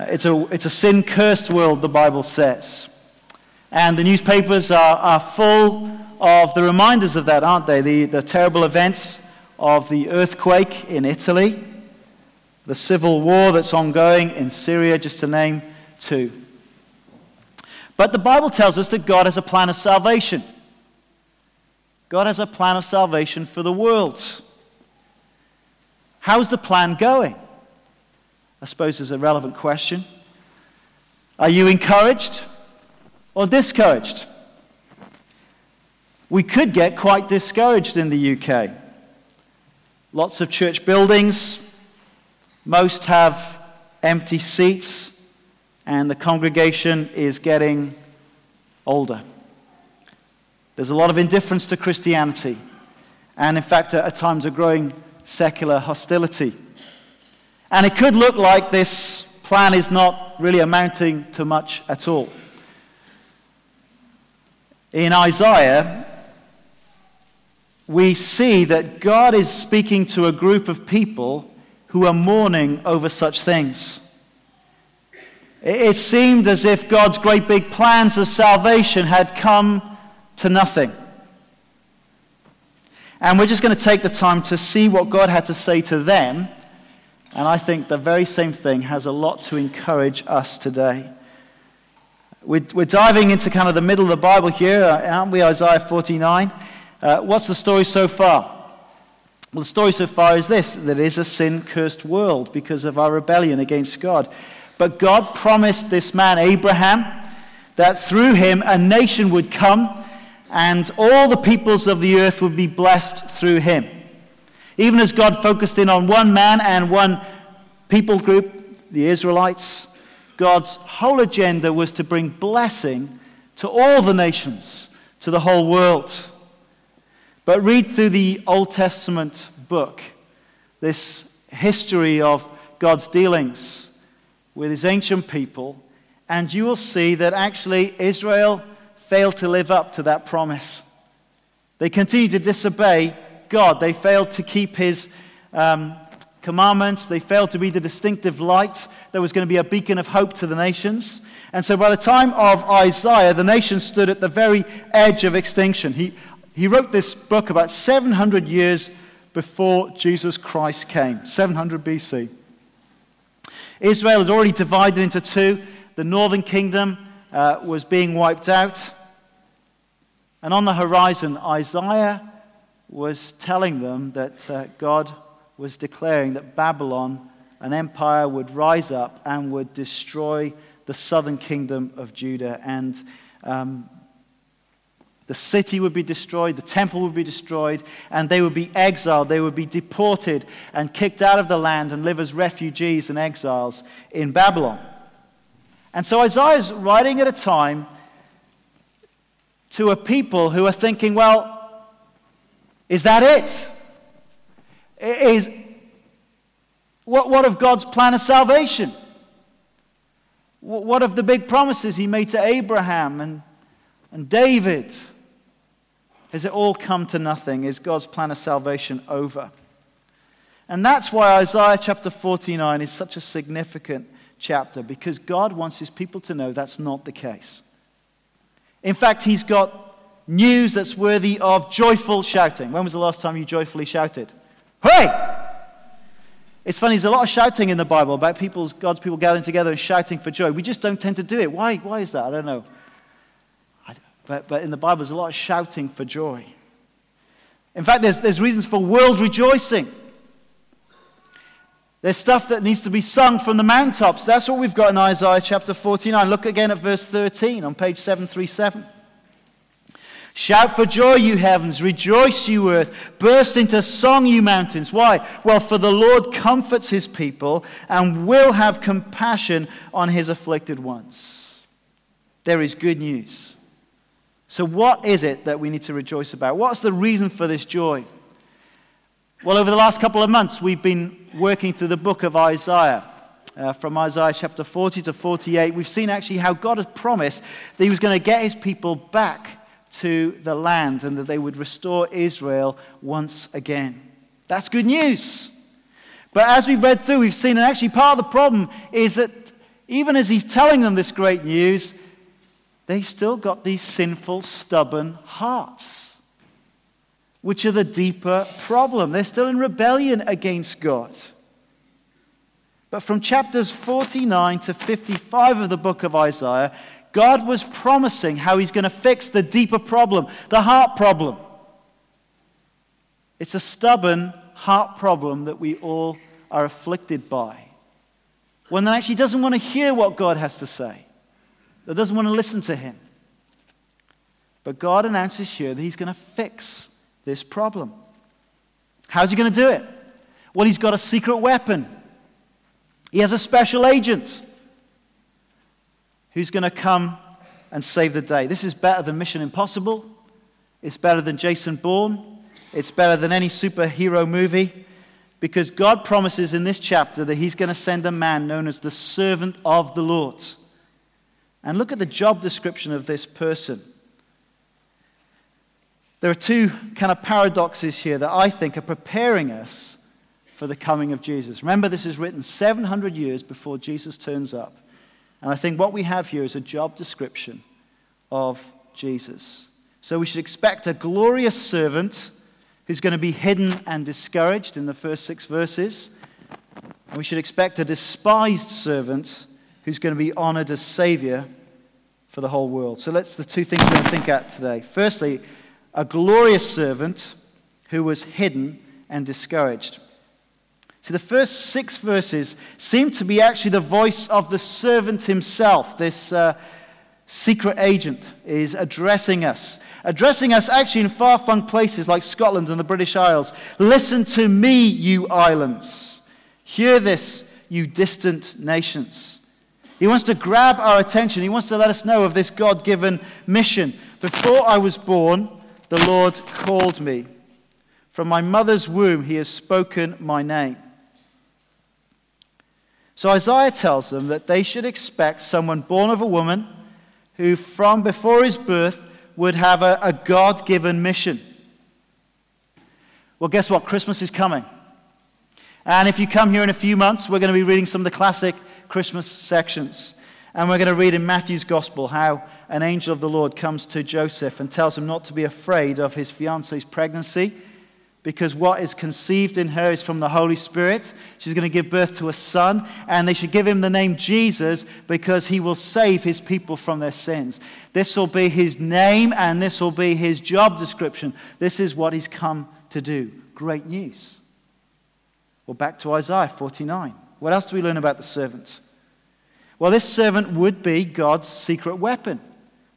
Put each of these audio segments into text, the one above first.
Uh, it's, a, it's a sin cursed world, the Bible says. And the newspapers are, are full of the reminders of that, aren't they? The, the terrible events of the earthquake in Italy, the civil war that's ongoing in Syria, just to name two. But the Bible tells us that God has a plan of salvation. God has a plan of salvation for the world. How's the plan going? I suppose is a relevant question. Are you encouraged or discouraged? We could get quite discouraged in the UK. Lots of church buildings, most have empty seats, and the congregation is getting older. There's a lot of indifference to Christianity, and in fact, at times, a growing secular hostility. And it could look like this plan is not really amounting to much at all. In Isaiah, we see that God is speaking to a group of people who are mourning over such things. It seemed as if God's great big plans of salvation had come to nothing. And we're just going to take the time to see what God had to say to them. And I think the very same thing has a lot to encourage us today. We're, we're diving into kind of the middle of the Bible here, uh, aren't we? Isaiah 49. Uh, what's the story so far? Well, the story so far is this that it is a sin cursed world because of our rebellion against God. But God promised this man, Abraham, that through him a nation would come and all the peoples of the earth would be blessed through him. Even as God focused in on one man and one people group, the Israelites, God's whole agenda was to bring blessing to all the nations, to the whole world. But read through the Old Testament book, this history of God's dealings with his ancient people, and you will see that actually Israel failed to live up to that promise. They continued to disobey God. They failed to keep his um, commandments. They failed to be the distinctive light that was going to be a beacon of hope to the nations. And so by the time of Isaiah, the nation stood at the very edge of extinction. He, he wrote this book about 700 years before Jesus Christ came, 700 BC. Israel had already divided into two. The northern kingdom uh, was being wiped out. And on the horizon, Isaiah was telling them that uh, God was declaring that Babylon, an empire, would rise up and would destroy the southern kingdom of Judah. And um, the city would be destroyed, the temple would be destroyed, and they would be exiled. They would be deported and kicked out of the land and live as refugees and exiles in Babylon. And so Isaiah is writing at a time to a people who are thinking, well, is that it? Is, what, what of God's plan of salvation? What of the big promises he made to Abraham and, and David? Has it all come to nothing? Is God's plan of salvation over? And that's why Isaiah chapter 49 is such a significant chapter, because God wants his people to know that's not the case. In fact, he's got news that's worthy of joyful shouting. When was the last time you joyfully shouted? Hooray! It's funny, there's a lot of shouting in the Bible about people's, God's people gathering together and shouting for joy. We just don't tend to do it. Why, why is that? I don't know. But, but in the Bible, there's a lot of shouting for joy. In fact, there's, there's reasons for world rejoicing. There's stuff that needs to be sung from the mountaintops. That's what we've got in Isaiah chapter 49. Look again at verse 13 on page 737. Shout for joy, you heavens. Rejoice, you earth. Burst into song, you mountains. Why? Well, for the Lord comforts his people and will have compassion on his afflicted ones. There is good news. So, what is it that we need to rejoice about? What's the reason for this joy? Well, over the last couple of months, we've been working through the book of Isaiah. Uh, from Isaiah chapter 40 to 48, we've seen actually how God had promised that He was going to get His people back to the land and that they would restore Israel once again. That's good news. But as we've read through, we've seen, and actually part of the problem is that even as he's telling them this great news, they've still got these sinful, stubborn hearts, which are the deeper problem. They're still in rebellion against God. But from chapters 49 to 55 of the book of Isaiah, God was promising how he's going to fix the deeper problem, the heart problem. It's a stubborn heart problem that we all are afflicted by. One that actually doesn't want to hear what God has to say, that doesn't want to listen to him. But God announces here that he's going to fix this problem. How's he going to do it? Well, he's got a secret weapon. He has a special agent who's going to come and save the day. This is better than Mission Impossible. It's better than Jason Bourne. It's better than any superhero movie because God promises in this chapter that He's going to send a man known as the servant of the Lord. And look at the job description of this person. There are two kind of paradoxes here that I think are preparing us for the coming of Jesus. Remember, this is written 700 years before Jesus turns up. And I think what we have here is a job description of Jesus. So we should expect a glorious servant who's going to be hidden and discouraged in the first six verses. And we should expect a despised servant who's going to be honored as Savior for the whole world. So that's the two things we're going to think at today. Firstly, a glorious servant who was hidden and discouraged. See, the first six verses seem to be actually the voice of the servant himself. This uh, secret agent is addressing us. Addressing us actually in far flung places like Scotland and the British Isles. Listen to me, you islands. Hear this, you distant nations. He wants to grab our attention. He wants to let us know of this God given mission. Before I was born, the Lord called me. From my mother's womb, he has spoken my name. So Isaiah tells them that they should expect someone born of a woman who, from before his birth, would have a, a God given mission. Well, guess what? Christmas is coming. And if you come here in a few months, we're going to be reading some of the classic Christmas sections. And we're going to read in Matthew's Gospel how an angel of the Lord comes to Joseph and tells him not to be afraid of his fiance's pregnancy because what is conceived in her is from the Holy Spirit. She's going to give birth to a son, and they should give him the name Jesus because he will save his people from their sins. This will be his name, and this will be his job description. This is what he's come to do. Great news. Well, back to Isaiah 49. What else do we learn about the servant? Well, this servant would be God's secret weapon.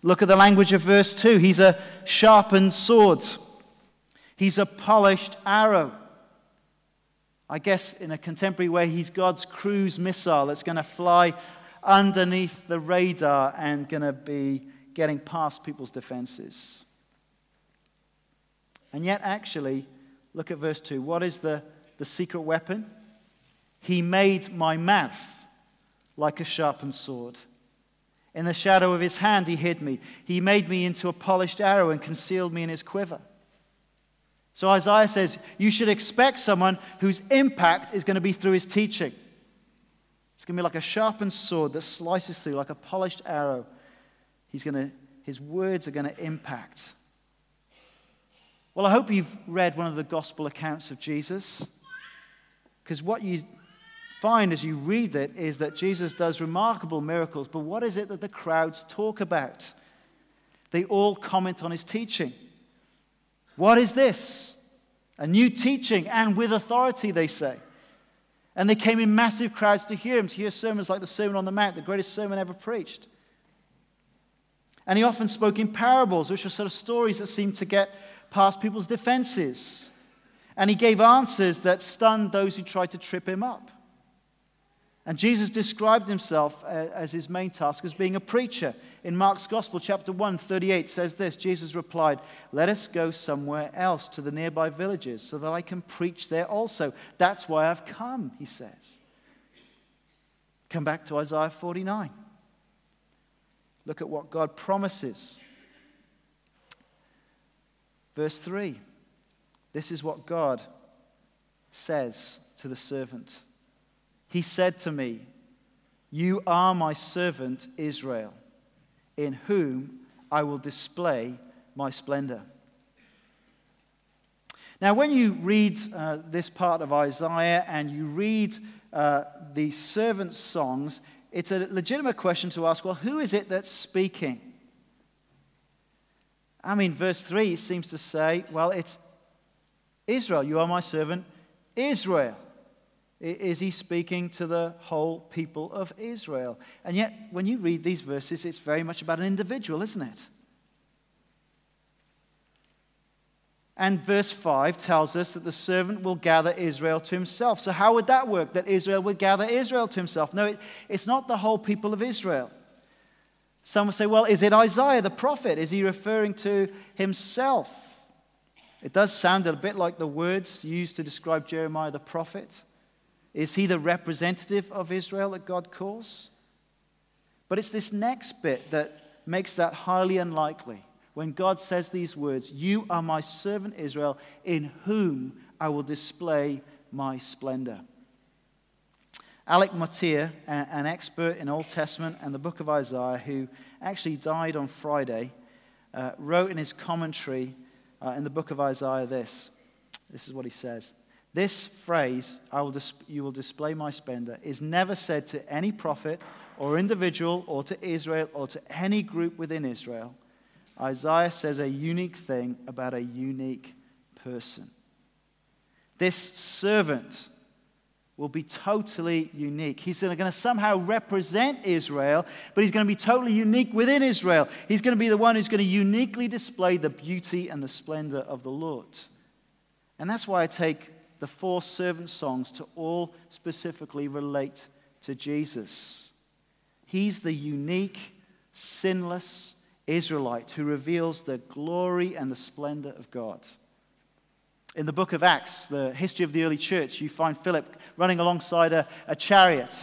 Look at the language of verse 2. He's a sharpened sword. He's a polished arrow. I guess in a contemporary way, he's God's cruise missile that's going to fly underneath the radar and going to be getting past people's defenses. And yet, actually, look at verse 2. What is the, the secret weapon? He made my mouth like a sharpened sword. In the shadow of his hand, he hid me. He made me into a polished arrow and concealed me in his quiver. So Isaiah says you should expect someone whose impact is going to be through his teaching. It's going to be like a sharpened sword that slices through, like a polished arrow. He's going to, his words are going to impact. Well, I hope you've read one of the gospel accounts of Jesus. Because what you find as you read it is that Jesus does remarkable miracles, but what is it that the crowds talk about? They all comment on his teaching. What is this? A new teaching and with authority, they say. And they came in massive crowds to hear him, to hear sermons like the Sermon on the Mount, the greatest sermon ever preached. And he often spoke in parables, which are sort of stories that seemed to get past people's defenses. And he gave answers that stunned those who tried to trip him up. And Jesus described himself as his main task as being a preacher. In Mark's Gospel, chapter 1, 38 says this Jesus replied, Let us go somewhere else to the nearby villages so that I can preach there also. That's why I've come, he says. Come back to Isaiah 49. Look at what God promises. Verse 3 This is what God says to the servant. He said to me, You are my servant Israel, in whom I will display my splendor. Now, when you read uh, this part of Isaiah and you read uh, the servant songs, it's a legitimate question to ask well, who is it that's speaking? I mean, verse 3 seems to say, well, it's Israel. You are my servant, Israel. Is he speaking to the whole people of Israel? And yet, when you read these verses, it's very much about an individual, isn't it? And verse 5 tells us that the servant will gather Israel to himself. So, how would that work? That Israel would gather Israel to himself? No, it, it's not the whole people of Israel. Some will say, well, is it Isaiah the prophet? Is he referring to himself? It does sound a bit like the words used to describe Jeremiah the prophet. Is he the representative of Israel that God calls? But it's this next bit that makes that highly unlikely when God says these words You are my servant Israel, in whom I will display my splendor. Alec Motyer, an expert in Old Testament and the book of Isaiah, who actually died on Friday, uh, wrote in his commentary uh, in the book of Isaiah this. This is what he says. This phrase, I will dis- you will display my splendor, is never said to any prophet or individual or to Israel or to any group within Israel. Isaiah says a unique thing about a unique person. This servant will be totally unique. He's going to somehow represent Israel, but he's going to be totally unique within Israel. He's going to be the one who's going to uniquely display the beauty and the splendor of the Lord. And that's why I take the four servant songs to all specifically relate to Jesus. He's the unique, sinless, Israelite who reveals the glory and the splendor of God. In the book of Acts, the history of the early church, you find Philip running alongside a, a chariot.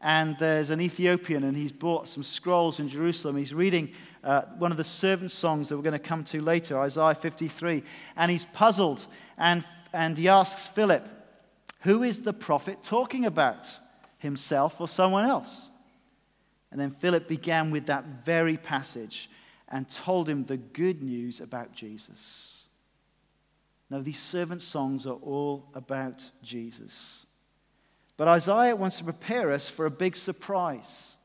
And there's an Ethiopian, and he's bought some scrolls in Jerusalem. He's reading uh, one of the servant songs that we're going to come to later, Isaiah 53. And he's puzzled, and, and he asks Philip, Who is the prophet talking about? Himself or someone else? And then Philip began with that very passage and told him the good news about Jesus. Now, these servant songs are all about Jesus. But Isaiah wants to prepare us for a big surprise.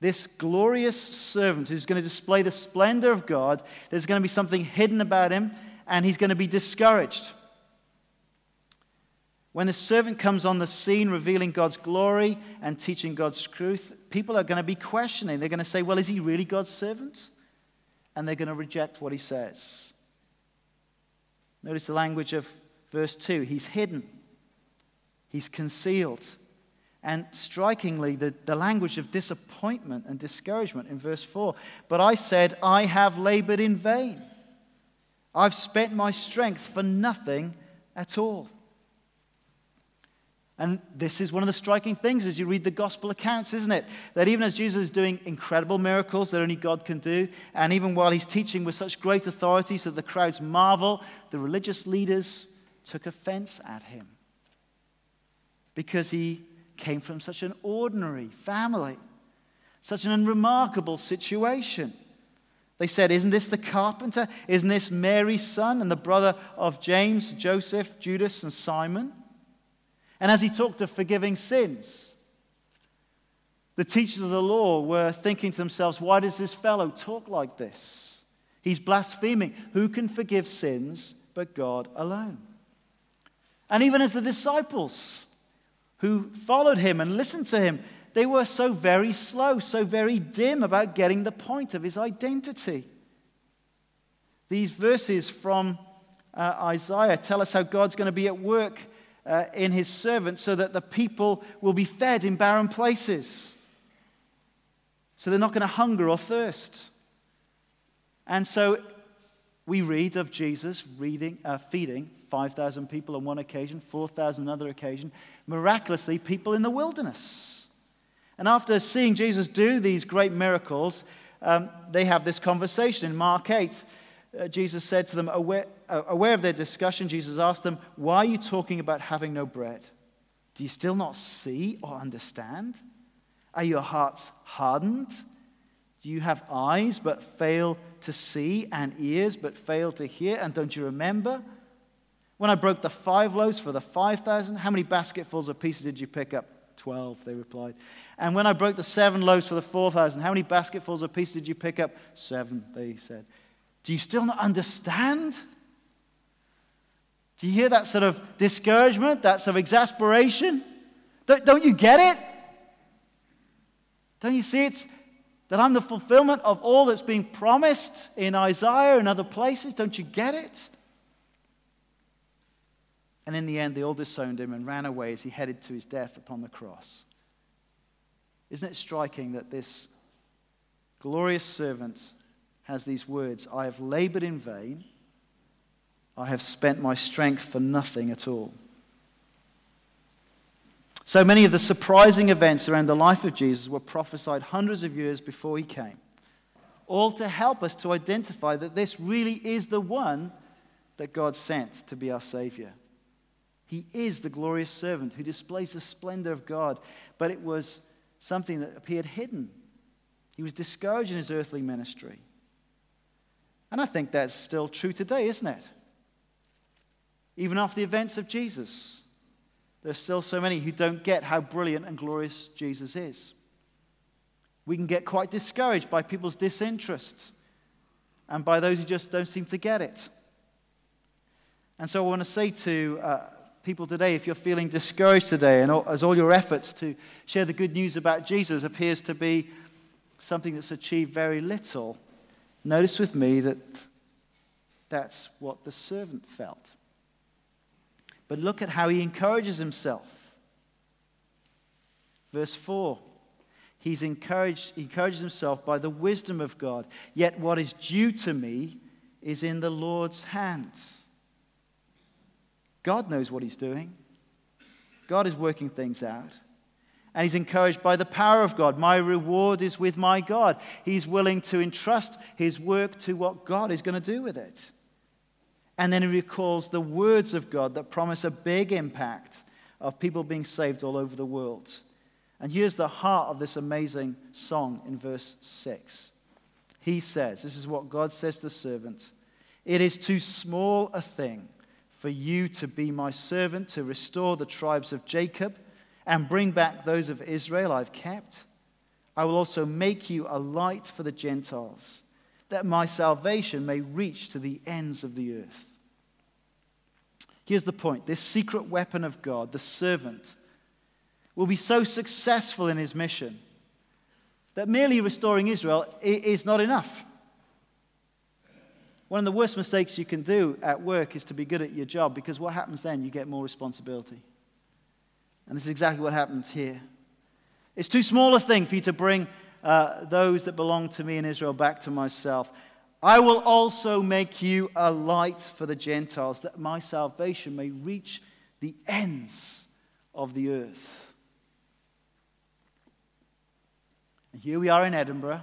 This glorious servant who's going to display the splendor of God, there's going to be something hidden about him, and he's going to be discouraged. When the servant comes on the scene revealing God's glory and teaching God's truth, people are going to be questioning. They're going to say, Well, is he really God's servant? And they're going to reject what he says. Notice the language of verse 2 He's hidden, he's concealed. And strikingly, the, the language of disappointment and discouragement in verse 4. But I said, I have labored in vain. I've spent my strength for nothing at all. And this is one of the striking things as you read the gospel accounts, isn't it? That even as Jesus is doing incredible miracles that only God can do, and even while he's teaching with such great authority so the crowds marvel, the religious leaders took offense at him because he came from such an ordinary family, such an unremarkable situation. They said, Isn't this the carpenter? Isn't this Mary's son and the brother of James, Joseph, Judas, and Simon? And as he talked of forgiving sins, the teachers of the law were thinking to themselves, why does this fellow talk like this? He's blaspheming. Who can forgive sins but God alone? And even as the disciples who followed him and listened to him, they were so very slow, so very dim about getting the point of his identity. These verses from uh, Isaiah tell us how God's going to be at work uh, in his servants so that the people will be fed in barren places. So they're not going to hunger or thirst. And so we read of Jesus reading, uh, feeding 5,000 people on one occasion, 4,000 another occasion, miraculously, people in the wilderness. And after seeing Jesus do these great miracles, um, they have this conversation in Mark 8 uh, Jesus said to them, aware, uh, aware of their discussion, Jesus asked them, Why are you talking about having no bread? Do you still not see or understand? Are your hearts hardened? Do you have eyes but fail to see, and ears but fail to hear? And don't you remember? When I broke the five loaves for the 5,000, how many basketfuls of pieces did you pick up? Twelve, they replied. And when I broke the seven loaves for the 4,000, how many basketfuls of pieces did you pick up? Seven, they said. Do you still not understand? Do you hear that sort of discouragement, that sort of exasperation? Don't, don't you get it? Don't you see it's that I'm the fulfillment of all that's being promised in Isaiah and other places? Don't you get it? And in the end, they all disowned him and ran away as he headed to his death upon the cross. Isn't it striking that this glorious servant has these words I have labored in vain, I have spent my strength for nothing at all. So many of the surprising events around the life of Jesus were prophesied hundreds of years before he came, all to help us to identify that this really is the one that God sent to be our Savior. He is the glorious servant who displays the splendor of God, but it was something that appeared hidden. He was discouraged in his earthly ministry. And I think that's still true today, isn't it? Even after the events of Jesus, there are still so many who don't get how brilliant and glorious Jesus is. We can get quite discouraged by people's disinterest and by those who just don't seem to get it. And so I want to say to uh, people today if you're feeling discouraged today, and as all your efforts to share the good news about Jesus appears to be something that's achieved very little, Notice with me that that's what the servant felt. But look at how he encourages himself. Verse 4 He's encouraged, encourages himself by the wisdom of God. Yet what is due to me is in the Lord's hand. God knows what he's doing, God is working things out. And he's encouraged by the power of God. My reward is with my God. He's willing to entrust his work to what God is going to do with it. And then he recalls the words of God that promise a big impact of people being saved all over the world. And here's the heart of this amazing song in verse 6. He says, This is what God says to the servant It is too small a thing for you to be my servant to restore the tribes of Jacob and bring back those of Israel I've kept. I will also make you a light for the Gentiles, that my salvation may reach to the ends of the earth. Here's the point this secret weapon of God, the servant, will be so successful in his mission that merely restoring Israel is not enough. One of the worst mistakes you can do at work is to be good at your job because what happens then? You get more responsibility. And this is exactly what happened here. It's too small a thing for you to bring uh, those that belong to me in Israel back to myself. I will also make you a light for the Gentiles, that my salvation may reach the ends of the earth. And here we are in Edinburgh,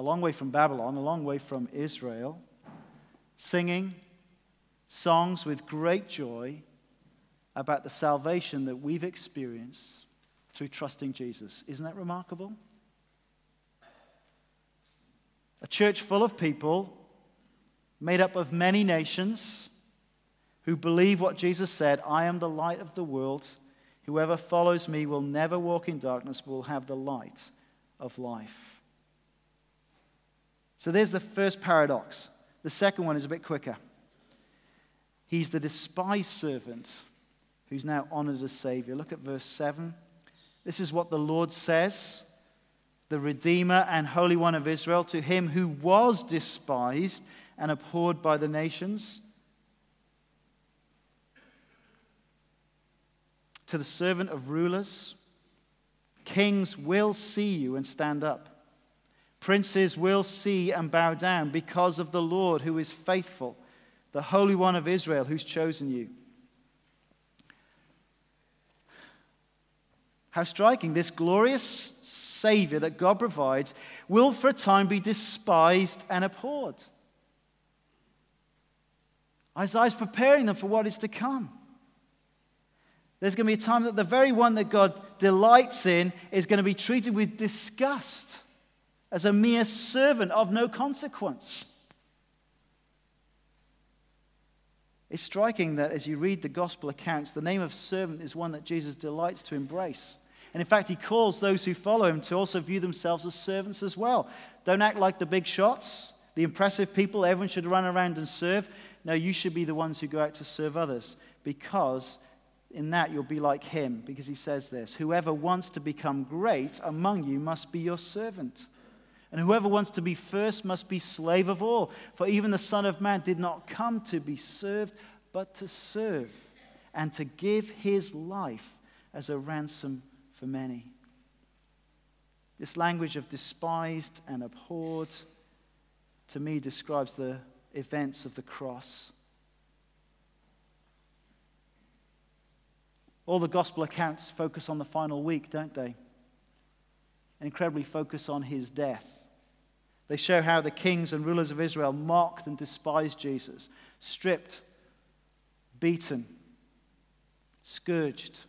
a long way from Babylon, a long way from Israel, singing songs with great joy about the salvation that we've experienced through trusting Jesus. Isn't that remarkable? A church full of people made up of many nations who believe what Jesus said I am the light of the world. Whoever follows me will never walk in darkness, will have the light of life. So there's the first paradox. The second one is a bit quicker. He's the despised servant who's now honored as Savior. Look at verse 7. This is what the Lord says the Redeemer and Holy One of Israel, to him who was despised and abhorred by the nations, to the servant of rulers. Kings will see you and stand up. Princes will see and bow down because of the Lord who is faithful, the Holy One of Israel who's chosen you. How striking. This glorious Savior that God provides will for a time be despised and abhorred. Isaiah's preparing them for what is to come. There's going to be a time that the very one that God delights in is going to be treated with disgust as a mere servant of no consequence. It's striking that as you read the gospel accounts, the name of servant is one that Jesus delights to embrace. And in fact, he calls those who follow him to also view themselves as servants as well. Don't act like the big shots, the impressive people everyone should run around and serve. No, you should be the ones who go out to serve others because in that you'll be like him, because he says this Whoever wants to become great among you must be your servant. And whoever wants to be first must be slave of all. For even the Son of Man did not come to be served, but to serve, and to give his life as a ransom for many. This language of despised and abhorred, to me, describes the events of the cross. All the gospel accounts focus on the final week, don't they? incredibly focus on his death. They show how the kings and rulers of Israel mocked and despised Jesus, stripped, beaten, scourged,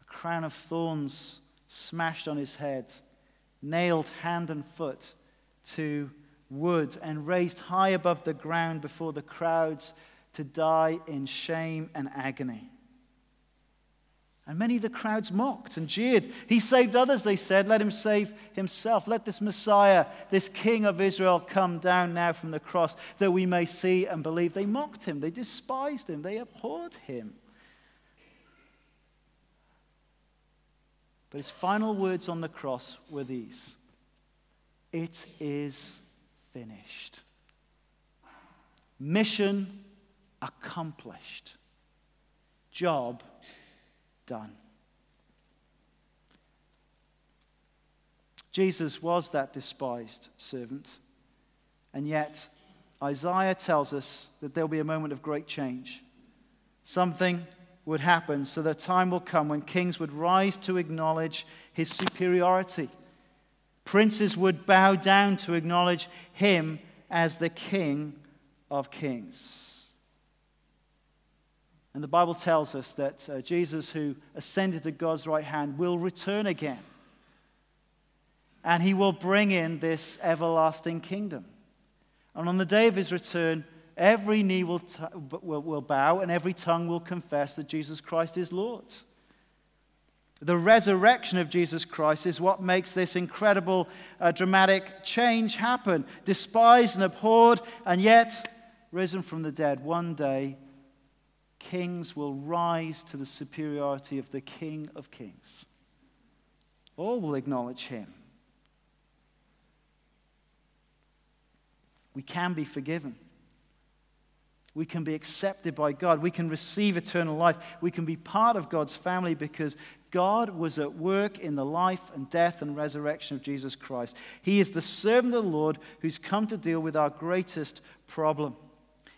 a crown of thorns smashed on his head, nailed hand and foot to wood, and raised high above the ground before the crowds to die in shame and agony. And many of the crowds mocked and jeered. He saved others, they said. Let him save himself. Let this Messiah, this King of Israel, come down now from the cross that we may see and believe. They mocked him, they despised him, they abhorred him. But his final words on the cross were these It is finished. Mission accomplished. Job done. Jesus was that despised servant, and yet Isaiah tells us that there'll be a moment of great change. Something would happen so that time will come when kings would rise to acknowledge his superiority. Princes would bow down to acknowledge him as the King of Kings. And the Bible tells us that uh, Jesus, who ascended to God's right hand, will return again. And he will bring in this everlasting kingdom. And on the day of his return, every knee will, t- will, will bow and every tongue will confess that Jesus Christ is Lord. The resurrection of Jesus Christ is what makes this incredible, uh, dramatic change happen. Despised and abhorred, and yet risen from the dead one day kings will rise to the superiority of the King of Kings. All will acknowledge him. We can be forgiven. We can be accepted by God. We can receive eternal life. We can be part of God's family because God was at work in the life and death and resurrection of Jesus Christ. He is the servant of the Lord who's come to deal with our greatest problem.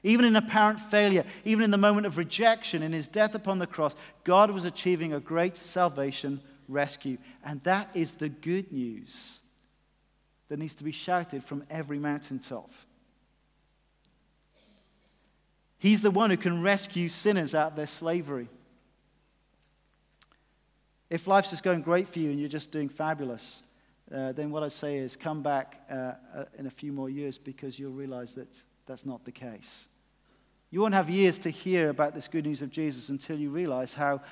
Even in apparent failure, even in the moment of rejection, in his death upon the cross, God was achieving a great salvation rescue. And that is the good news that needs to be shouted from every mountaintop. He's the one who can rescue sinners out of their slavery. If life's just going great for you and you're just doing fabulous, uh, then what I say is come back uh, uh, in a few more years because you'll realize that that's not the case. You won't have years to hear about this good news of Jesus until you realize how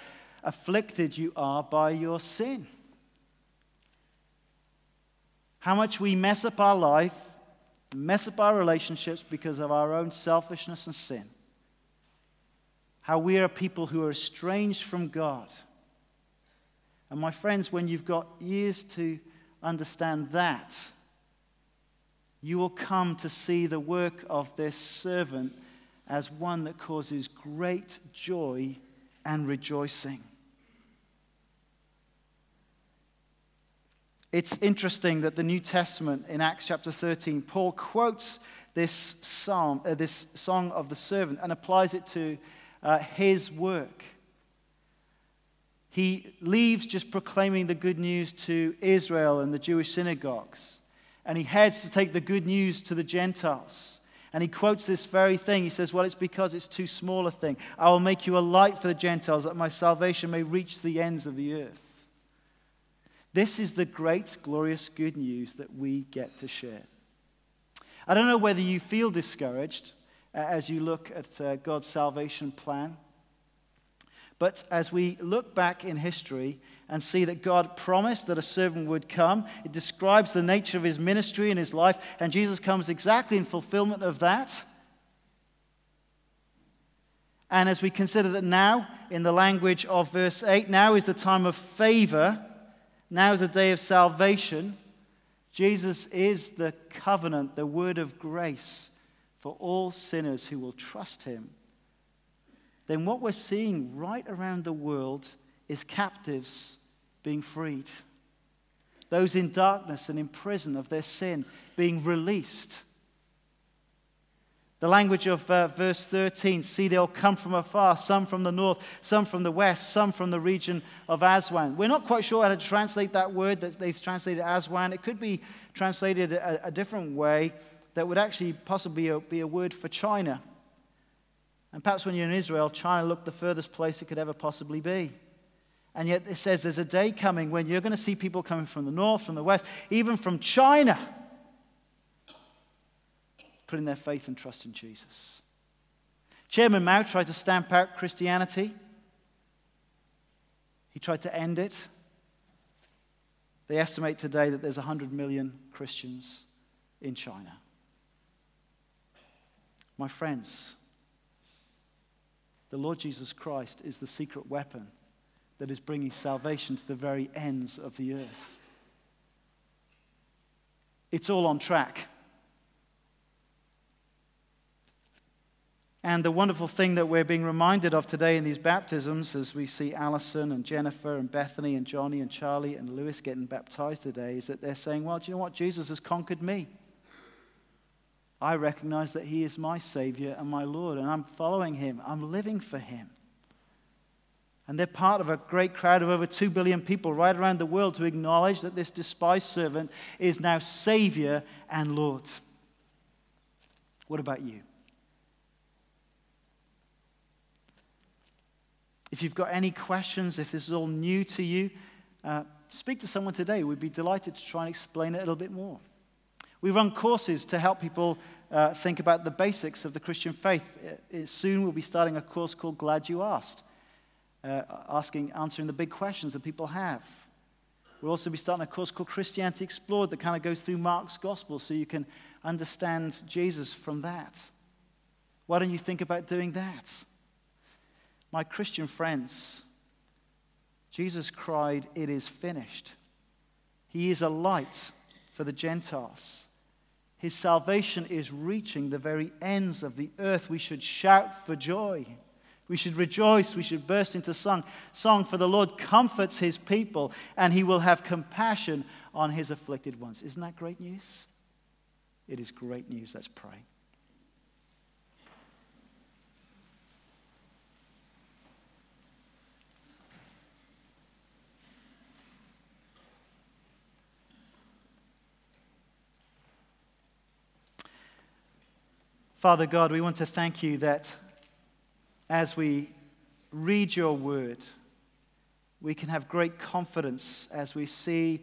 afflicted you are by your sin. How much we mess up our life, mess up our relationships because of our own selfishness and sin. How we are people who are estranged from God. And my friends, when you've got years to understand that, you will come to see the work of this servant as one that causes great joy and rejoicing. It's interesting that the New Testament in Acts chapter 13, Paul quotes this psalm, uh, this song of the servant, and applies it to uh, his work. He leaves just proclaiming the good news to Israel and the Jewish synagogues, and he heads to take the good news to the Gentiles. And he quotes this very thing. He says, Well, it's because it's too small a thing. I will make you a light for the Gentiles, that my salvation may reach the ends of the earth. This is the great, glorious good news that we get to share. I don't know whether you feel discouraged uh, as you look at uh, God's salvation plan. But as we look back in history and see that God promised that a servant would come, it describes the nature of his ministry and his life, and Jesus comes exactly in fulfillment of that. And as we consider that now, in the language of verse 8, now is the time of favor, now is the day of salvation. Jesus is the covenant, the word of grace for all sinners who will trust him then what we're seeing right around the world is captives being freed. Those in darkness and in prison of their sin being released. The language of uh, verse 13 see, they'll come from afar, some from the north, some from the west, some from the region of Aswan. We're not quite sure how to translate that word that they've translated Aswan. It could be translated a, a different way that would actually possibly be a, be a word for China. And perhaps when you're in Israel, China looked the furthest place it could ever possibly be. And yet it says there's a day coming when you're going to see people coming from the north, from the west, even from China, putting their faith and trust in Jesus. Chairman Mao tried to stamp out Christianity. He tried to end it. They estimate today that there's 100 million Christians in China. My friends, the Lord Jesus Christ is the secret weapon that is bringing salvation to the very ends of the earth. It's all on track. And the wonderful thing that we're being reminded of today in these baptisms, as we see Allison and Jennifer and Bethany and Johnny and Charlie and Lewis getting baptized today, is that they're saying, Well, do you know what? Jesus has conquered me. I recognize that He is my Savior and my Lord, and I'm following Him. I'm living for Him. And they're part of a great crowd of over 2 billion people right around the world to acknowledge that this despised servant is now Savior and Lord. What about you? If you've got any questions, if this is all new to you, uh, speak to someone today. We'd be delighted to try and explain it a little bit more. We run courses to help people uh, think about the basics of the Christian faith. It, soon we'll be starting a course called Glad You Asked, uh, asking, answering the big questions that people have. We'll also be starting a course called Christianity Explored that kind of goes through Mark's gospel so you can understand Jesus from that. Why don't you think about doing that? My Christian friends, Jesus cried, It is finished. He is a light for the Gentiles. His salvation is reaching the very ends of the earth. We should shout for joy. We should rejoice. We should burst into song. Song for the Lord comforts his people and he will have compassion on his afflicted ones. Isn't that great news? It is great news. Let's pray. Father God, we want to thank you that as we read your word, we can have great confidence as we see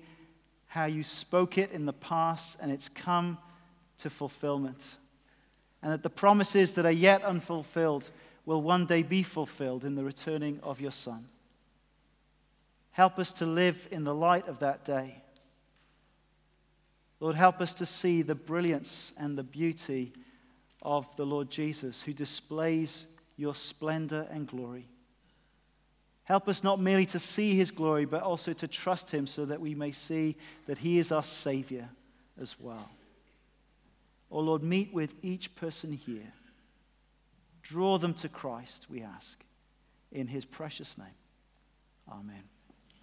how you spoke it in the past and it's come to fulfillment. And that the promises that are yet unfulfilled will one day be fulfilled in the returning of your Son. Help us to live in the light of that day. Lord, help us to see the brilliance and the beauty of the Lord Jesus, who displays your splendor and glory. Help us not merely to see his glory, but also to trust him so that we may see that he is our Savior as well. Oh Lord, meet with each person here. Draw them to Christ, we ask. In his precious name. Amen.